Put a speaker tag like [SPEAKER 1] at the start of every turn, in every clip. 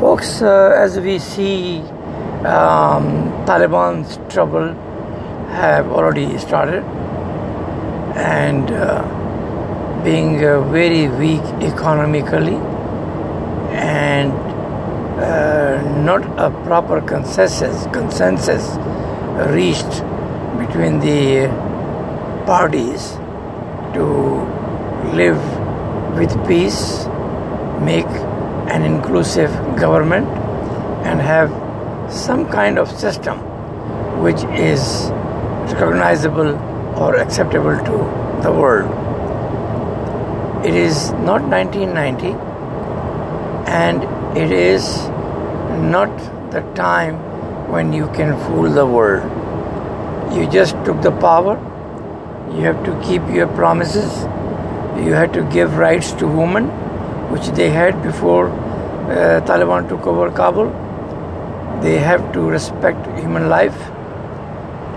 [SPEAKER 1] Folks, uh, as we see, um, Taliban's trouble have already started, and uh, being uh, very weak economically, and uh, not a proper consensus consensus reached between the parties to live with peace, make an inclusive government, and have some kind of system which is recognizable or acceptable to the world. It is not 1990 and it is not the time when you can fool the world. You just took the power, you have to keep your promises, you have to give rights to women, which they had before uh, Taliban took over Kabul. They have to respect human life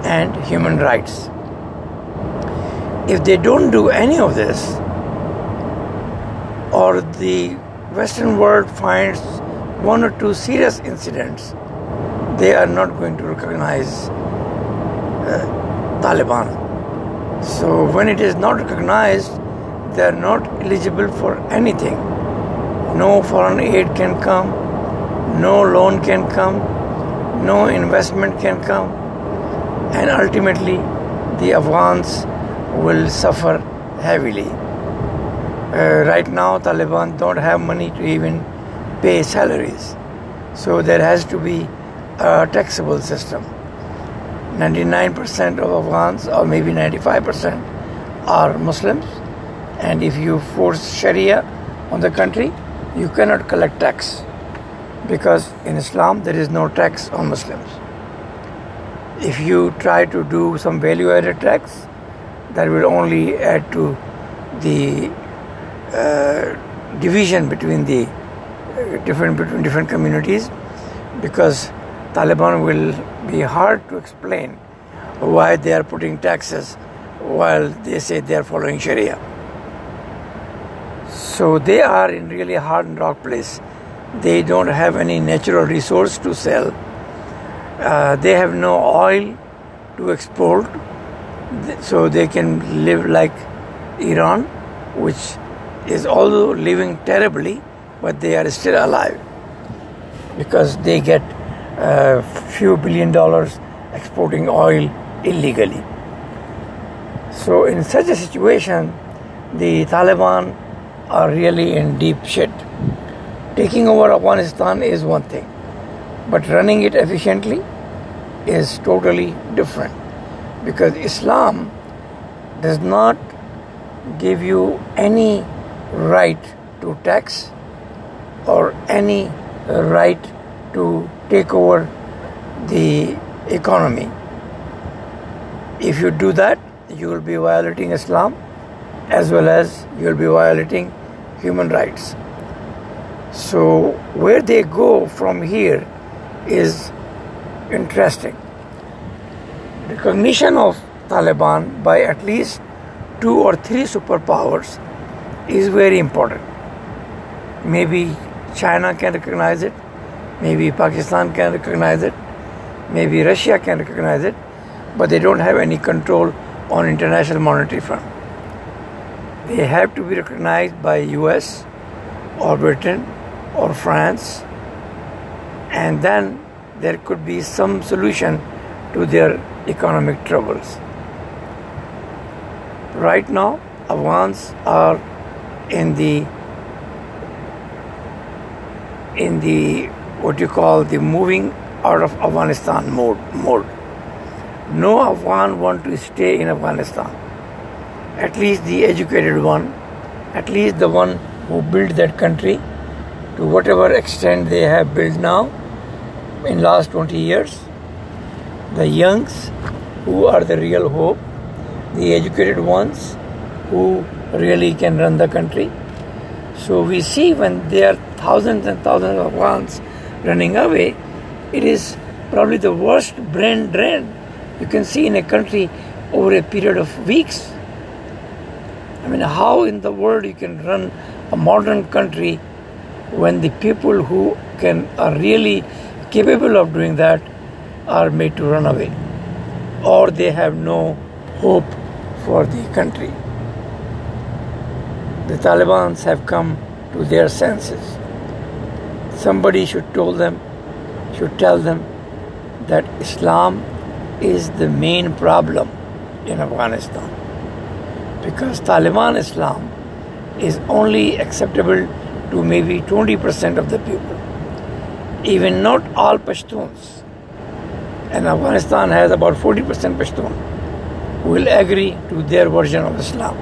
[SPEAKER 1] and human rights. If they don't do any of this, or the Western world finds one or two serious incidents, they are not going to recognize uh, Taliban. So when it is not recognized, they are not eligible for anything. No foreign aid can come, no loan can come, no investment can come, and ultimately the Afghans will suffer heavily. Uh, right now, Taliban don't have money to even pay salaries, so there has to be a taxable system. 99% of Afghans, or maybe 95%, are Muslims, and if you force Sharia on the country, you cannot collect tax because in Islam there is no tax on Muslims. If you try to do some value added tax, that will only add to the uh, division between the uh, different between different communities because Taliban will be hard to explain why they are putting taxes while they say they are following Sharia. So they are in really hard and rock place. They don't have any natural resource to sell. Uh, they have no oil to export, so they can live like Iran, which is also living terribly, but they are still alive because they get a few billion dollars exporting oil illegally. So, in such a situation, the Taliban are really in deep shit. Taking over Afghanistan is one thing, but running it efficiently is totally different because Islam does not give you any right to tax or any right to take over the economy. If you do that, you will be violating Islam as well as you will be violating human rights. So, where they go from here is interesting. Recognition of Taliban by at least two or three superpowers is very important. Maybe China can recognize it, maybe Pakistan can recognize it, maybe Russia can recognize it, but they don't have any control on international monetary fund. They have to be recognized by US or Britain or France and then there could be some solution to their economic troubles. Right now, Afghans are in the in the what you call the moving out of Afghanistan mode mode. No Afghan want to stay in Afghanistan. At least the educated one, at least the one who built that country to whatever extent they have built now in last 20 years. The youngs who are the real hope, the educated ones who really can run the country. So we see when there are thousands and thousands of Afghans running away, it is probably the worst brain drain you can see in a country over a period of weeks. I mean, how in the world you can run a modern country when the people who can are really capable of doing that are made to run away or they have no hope for the country. The Taliban's have come to their senses. Somebody should tell them, should tell them that Islam is the main problem in Afghanistan because Taliban Islam is only acceptable to maybe 20% of the people. Even not all Pashtuns. And Afghanistan has about 40% Pashtun will agree to their version of Islam.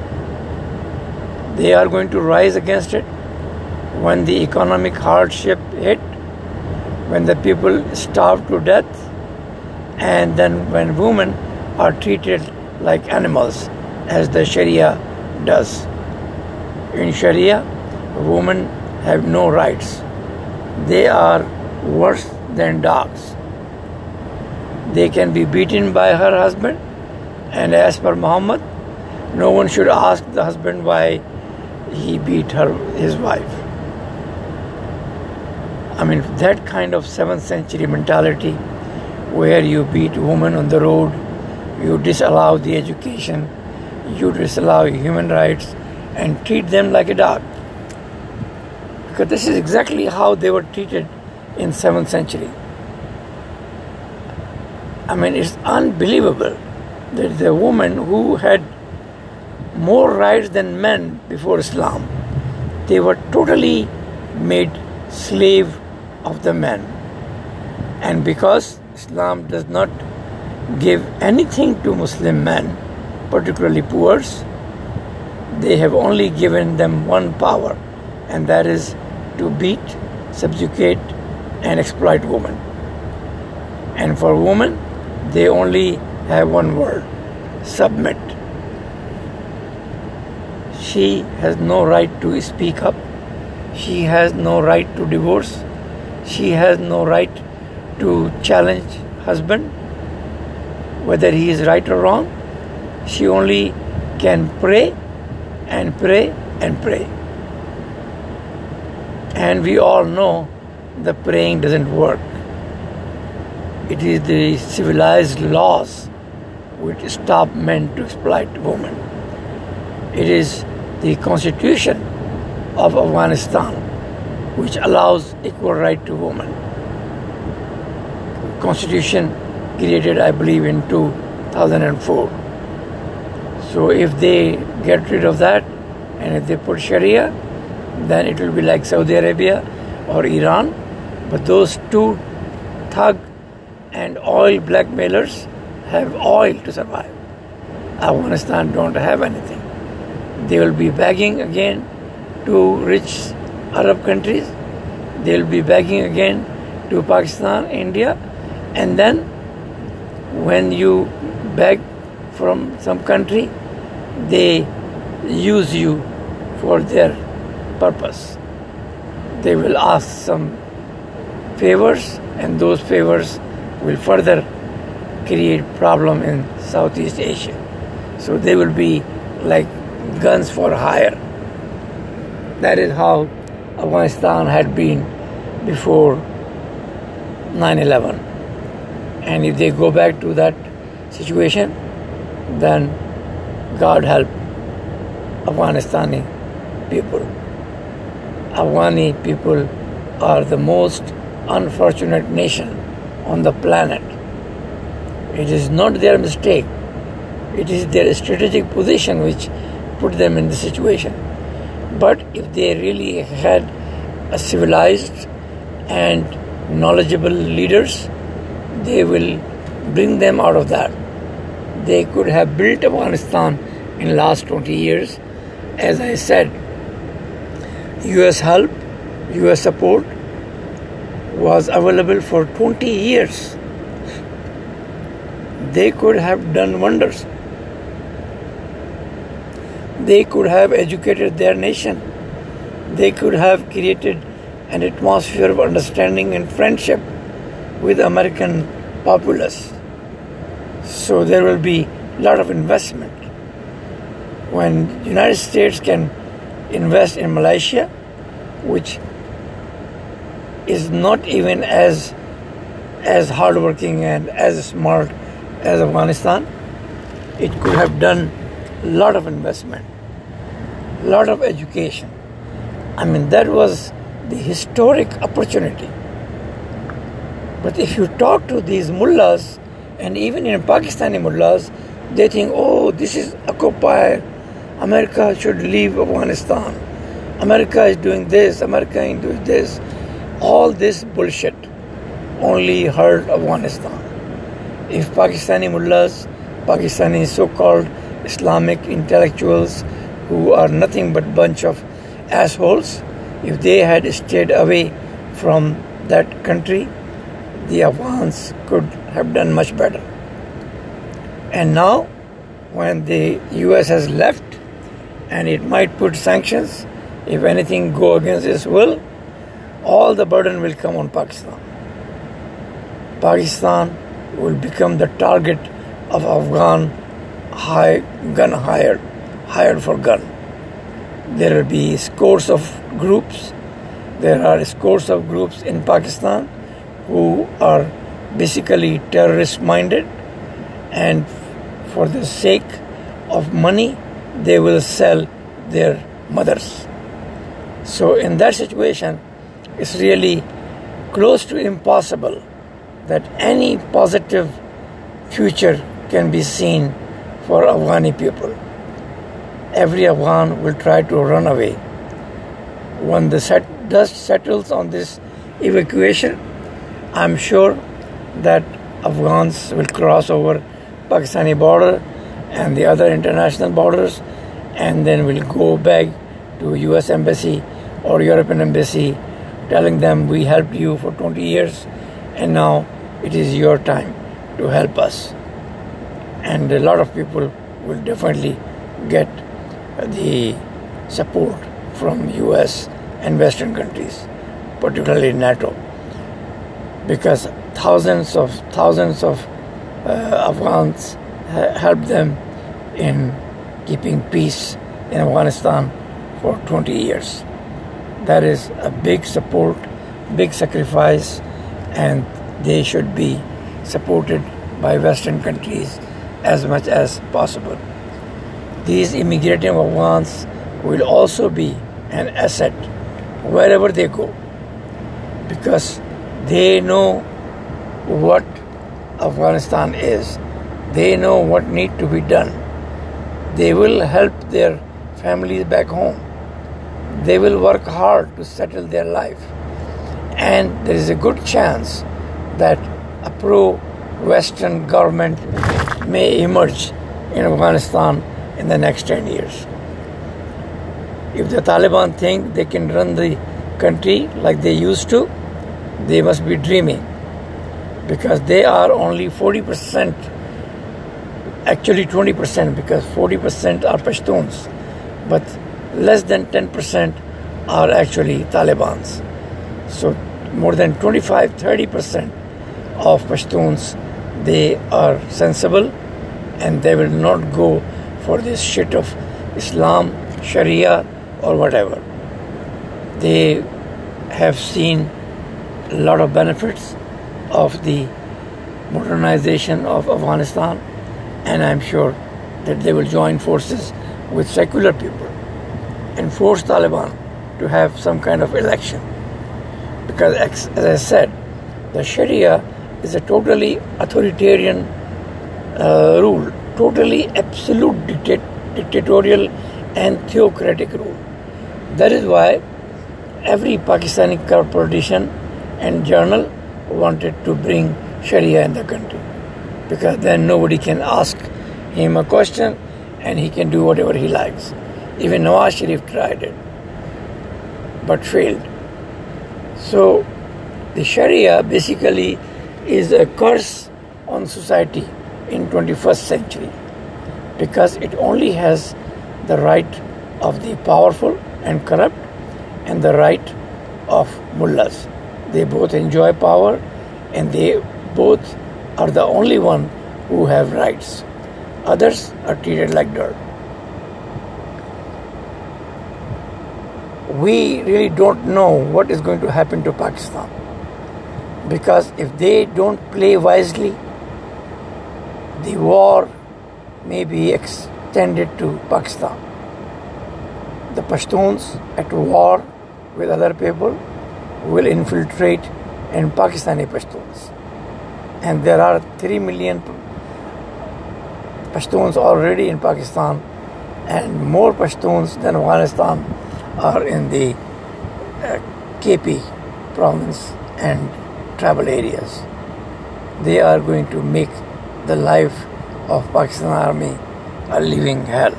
[SPEAKER 1] They are going to rise against it when the economic hardship hit, when the people starve to death, and then when women are treated like animals, as the Sharia does. In Sharia, women have no rights. They are worse than dogs. They can be beaten by her husband, and as per Muhammad, no one should ask the husband why he beat her his wife. I mean that kind of seventh century mentality where you beat women on the road, you disallow the education, you disallow human rights and treat them like a dog. Because this is exactly how they were treated in 7th century. I mean, it's unbelievable that the woman who had more rights than men before Islam, they were totally made slave of the men. And because Islam does not give anything to Muslim men, particularly poor, they have only given them one power, and that is to beat, subjugate, and exploit women. And for women, they only have one word submit. She has no right to speak up. She has no right to divorce. She has no right to challenge husband whether he is right or wrong. She only can pray and pray and pray. And we all know the praying doesn't work. It is the civilized laws which stop men to exploit women. It is the constitution of Afghanistan which allows equal right to women. Constitution created, I believe, in 2004. So if they get rid of that and if they put Sharia, then it will be like Saudi Arabia or Iran. But those two thug and oil blackmailers have oil to survive. Afghanistan don't have anything. They will be begging again to rich Arab countries. They will be begging again to Pakistan, India, and then when you beg from some country, they use you for their purpose. They will ask some favors, and those favors will further create problem in Southeast Asia. So they will be like guns for hire. That is how Afghanistan had been before 9/11. And if they go back to that situation, then God help Afghanistani people. Afghani people are the most unfortunate nation on the planet. It is not their mistake. It is their strategic position which put them in the situation. But if they really had a civilized and knowledgeable leaders, they will bring them out of that they could have built Afghanistan in last 20 years. As I said, US help, US support was available for 20 years. They could have done wonders. They could have educated their nation. They could have created an atmosphere of understanding and friendship with American populace. So there will be a lot of investment. When United States can invest in Malaysia, which is not even as as hardworking and as smart as Afghanistan. It could have done a lot of investment, a lot of education. I mean, that was the historic opportunity. But if you talk to these mullahs, and even in Pakistani mullahs, they think, oh, this is occupied. America should leave Afghanistan. America is doing this, America is doing this. All this bullshit only hurt Afghanistan. If Pakistani mullahs, Pakistani so-called Islamic intellectuals who are nothing but bunch of assholes, if they had stayed away from that country, the Afghans could have done much better. And now, when the US has left and it might put sanctions, if anything go against its will, all the burden will come on Pakistan. Pakistan will become the target of Afghan high gun hired, hired for gun. There will be scores of groups. There are scores of groups in Pakistan who are basically terrorist minded and for the sake of money they will sell their mothers. So, in that situation, it's really close to impossible that any positive future can be seen for Afghani people. Every Afghan will try to run away. When the set, dust settles on this evacuation, I'm sure that Afghans will cross over Pakistani border and the other international borders and then we'll go back to US embassy or European embassy telling them we helped you for 20 years and now it is your time to help us. And a lot of people will definitely get the support from US and Western countries, particularly NATO, because thousands of thousands of uh, Afghans ha- helped them in keeping peace in Afghanistan for 20 years. That is a big support, big sacrifice, and they should be supported by Western countries as much as possible. These immigrating Afghans will also be an asset wherever they go because they know what Afghanistan is. They know what need to be done. They will help their families back home. They will work hard to settle their life. And there is a good chance that a pro Western government may emerge in Afghanistan in the next 10 years. If the Taliban think they can run the country like they used to, they must be dreaming because they are only 40%, actually 20%, because 40% are Pashtuns, but less than 10% are actually Talibans. So more than 25 30% of Pashtuns they are sensible and they will not go for this shit of Islam, Sharia, or whatever. They have seen a lot of benefits of the modernization of Afghanistan, and I'm sure that they will join forces with secular people and force Taliban to have some kind of election. Because, as I said, the Sharia is a totally authoritarian uh, rule, totally absolute dictat- dictatorial and theocratic rule. That is why every Pakistani politician and journal wanted to bring Sharia in the country because then nobody can ask him a question and he can do whatever he likes. Even Nawaz Sharif tried it but failed. So the Sharia basically is a curse on society in 21st century because it only has the right of the powerful and corrupt and the right of mullahs. They both enjoy power and they both are the only one who have rights. Others are treated like dirt. we really don't know what is going to happen to Pakistan. Because if they don't play wisely, the war may be extended to Pakistan. The Pashtuns at war with other people will infiltrate in Pakistani Pashtuns. And there are 3 million Pashtuns already in Pakistan and more Pashtuns than Afghanistan are in the uh, KP province and tribal areas. They are going to make the life of Pakistan army a living hell.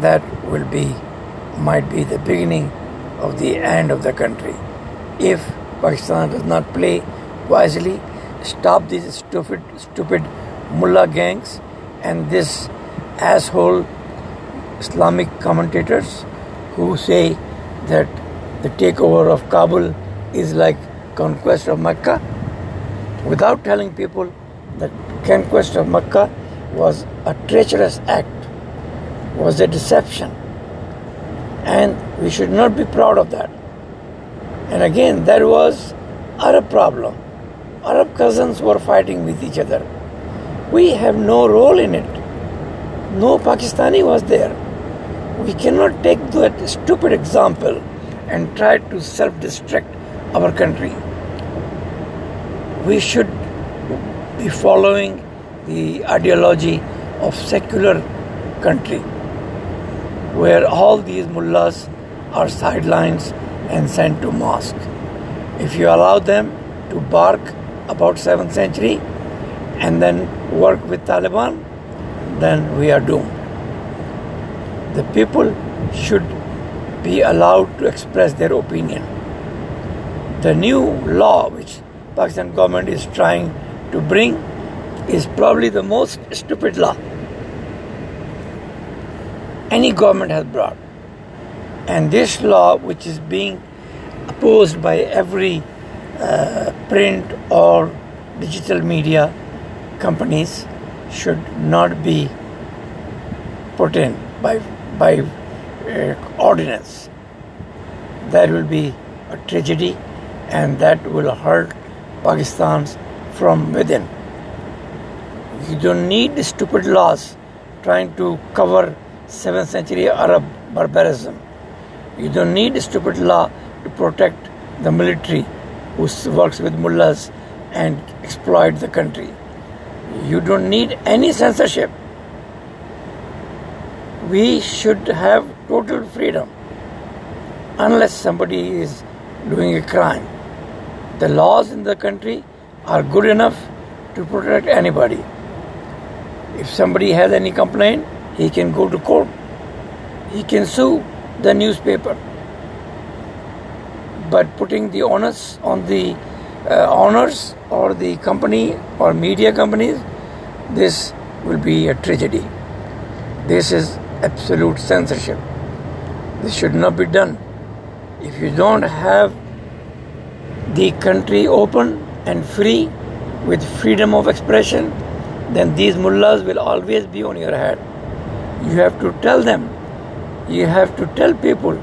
[SPEAKER 1] That will be might be the beginning of the end of the country. If Pakistan does not play wisely, stop these stupid stupid mullah gangs and this asshole Islamic commentators who say that the takeover of Kabul is like conquest of Mecca without telling people that conquest of Mecca was a treacherous act, was a deception. And we should not be proud of that. And again, there was Arab problem. Arab cousins were fighting with each other. We have no role in it. No Pakistani was there. We cannot take that stupid example and try to self destruct our country. We should be following the ideology of secular country where all these mullahs are sidelines and sent to mosque. If you allow them to bark about 7th century and then work with Taliban, then we are doomed. The people should be allowed to express their opinion. The new law which Pakistan government is trying to bring is probably the most stupid law any government has brought. And this law, which is being opposed by every uh, print or digital media companies, should not be put in by by uh, ordinance. That will be a tragedy, and that will hurt Pakistan's from within. You don't need stupid laws trying to cover 7th century Arab barbarism. You don't need stupid law to protect the military who works with mullahs and exploit the country. You don't need any censorship. We should have total freedom unless somebody is doing a crime. The laws in the country are good enough to protect anybody. If somebody has any complaint, he can go to court. He can sue the newspaper. But putting the onus on the uh, owners or the company or media companies, this will be a tragedy. This is absolute censorship. This should not be done. If you don't have the country open and free with freedom of expression, then these mullahs will always be on your head. You have to tell them, you have to tell people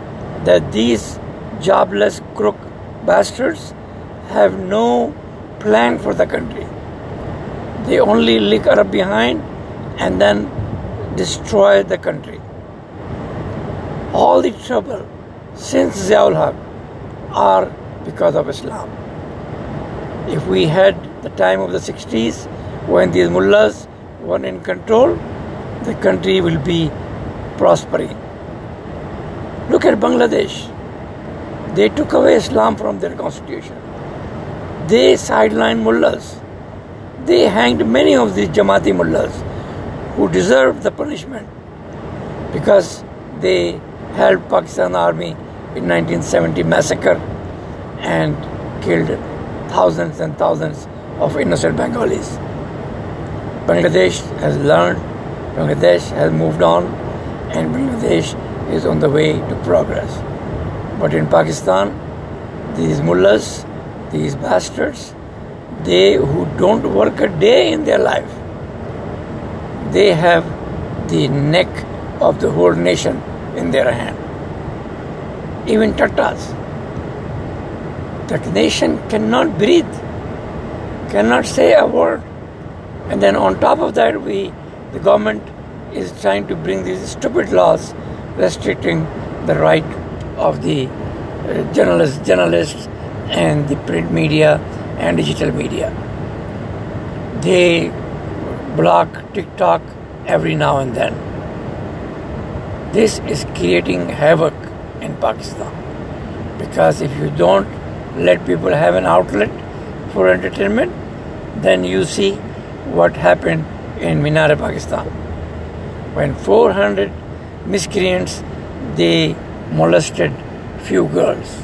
[SPEAKER 1] that these jobless crook bastards have no plan for the country. They only lick Arab behind and then destroy the country. All the trouble since Ziaul Haq are because of Islam. If we had the time of the 60s when these mullahs were in control, the country will be prospering. Look at Bangladesh. They took away Islam from their constitution. They sidelined mullahs. They hanged many of these Jamaati mullahs who deserved the punishment because they helped Pakistan army in 1970 massacre and killed thousands and thousands of innocent Bengalis. Bangladesh has learned Bangladesh has moved on and Bangladesh is on the way to progress. But in Pakistan, these mullahs, these bastards, they who don't work a day in their life, they have the neck of the whole nation in their hand. even Tatars. That nation cannot breathe, cannot say a word. And then on top of that, we, the government is trying to bring these stupid laws restricting the right of the uh, journalists, journalists and the print media and digital media. They block TikTok every now and then. This is creating havoc in Pakistan because if you don't let people have an outlet for entertainment, then you see what happened in Minar-e, Pakistan when 400 miscreants they molested few girls.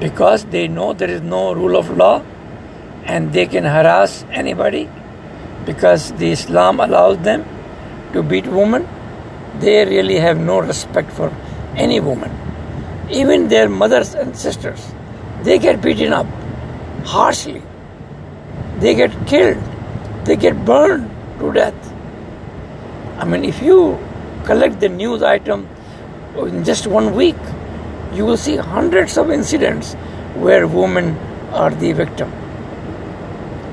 [SPEAKER 1] Because they know there is no rule of law and they can harass anybody because the Islam allows them to beat women they really have no respect for any woman. Even their mothers and sisters they get beaten up harshly. They get killed. They get burned to death. I mean if you collect the news item Oh, in just one week you will see hundreds of incidents where women are the victim.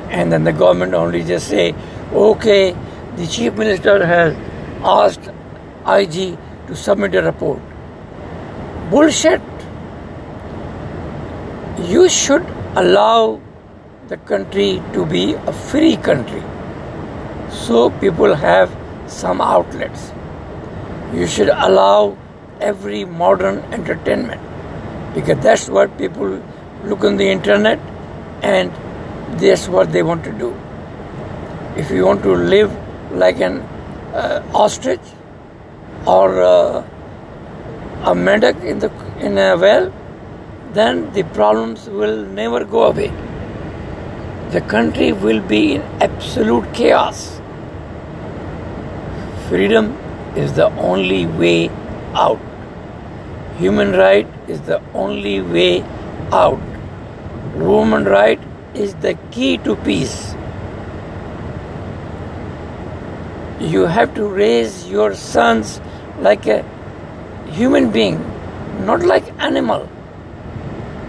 [SPEAKER 1] And then the government only just say, okay, the chief minister has asked IG to submit a report. Bullshit. You should allow the country to be a free country so people have some outlets. You should allow every modern entertainment because that's what people look on the internet and that's what they want to do. If you want to live like an uh, ostrich or uh, a medak in the in a well, then the problems will never go away. The country will be in absolute chaos. Freedom is the only way out. Human right is the only way out. Woman right is the key to peace. You have to raise your sons like a human being, not like animal,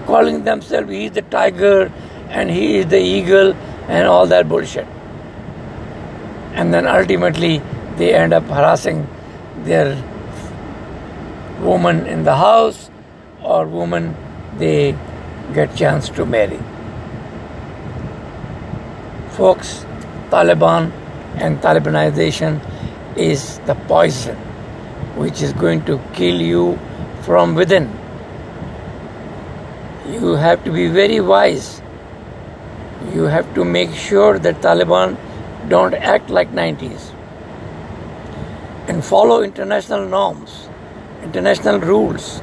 [SPEAKER 1] calling themselves he is the tiger and he is the eagle and all that bullshit. And then ultimately they end up harassing their woman in the house or woman they get chance to marry. Folks, Taliban and Talibanization is the poison which is going to kill you from within. You have to be very wise. You have to make sure that Taliban don't act like 90s and follow international norms international rules.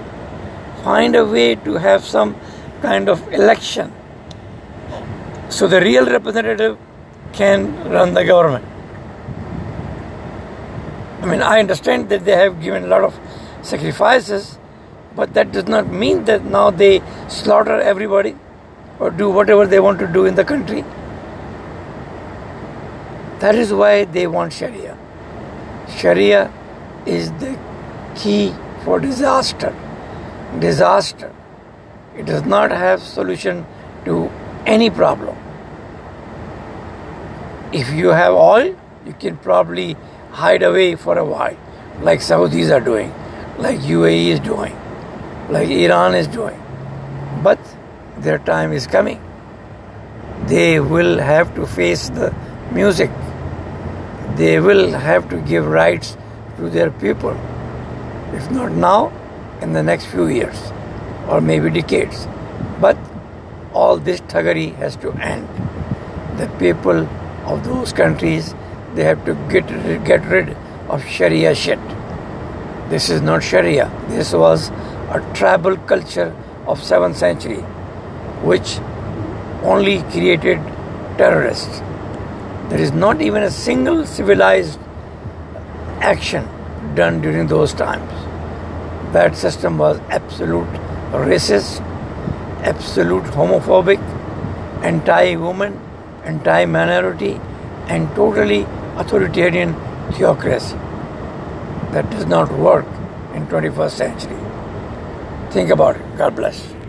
[SPEAKER 1] Find a way to have some kind of election so the real representative can run the government. I mean, I understand that they have given a lot of sacrifices, but that does not mean that now they slaughter everybody or do whatever they want to do in the country. That is why they want Sharia. Sharia is the key for disaster. Disaster. It does not have solution to any problem. If you have oil, you can probably hide away for a while, like Saudis are doing, like UAE is doing, like Iran is doing. But their time is coming. They will have to face the music. They will have to give rights to their people if not now, in the next few years or maybe decades. But all this thuggery has to end. The people of those countries they have to get get rid of Sharia shit. This is not Sharia. This was a tribal culture of 7th century which only created terrorists. There is not even a single civilized action done during those times. That system was absolute racist, absolute homophobic, anti woman, anti minority, and totally authoritarian theocracy. That does not work in 21st century. Think about it. God bless.